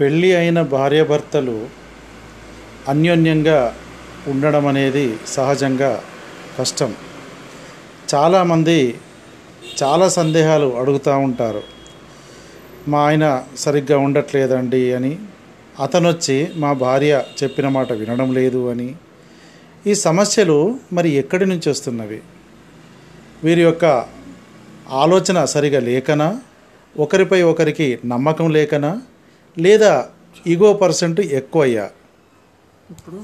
పెళ్ళి అయిన భార్యాభర్తలు అన్యోన్యంగా ఉండడం అనేది సహజంగా కష్టం. చాలామంది చాలా సందేహాలు అడుగుతూ ఉంటారు. మా ఆయన సరిగ్గా ఉండట్లేదండి అని అతను వచ్చి మా భార్య చెప్పిన మాట వినడం లేదు అని. ఈ సమస్యలు మరి ఎక్కడి నుంచి వస్తున్నవి? వీరి యొక్క ఆలోచన సరిగా లేకనా? ఒకరిపై ఒకరికి నమ్మకం లేకనా? లేదా ఇగో పర్సెంట్ ఎక్కువయ్యా? ఇప్పుడు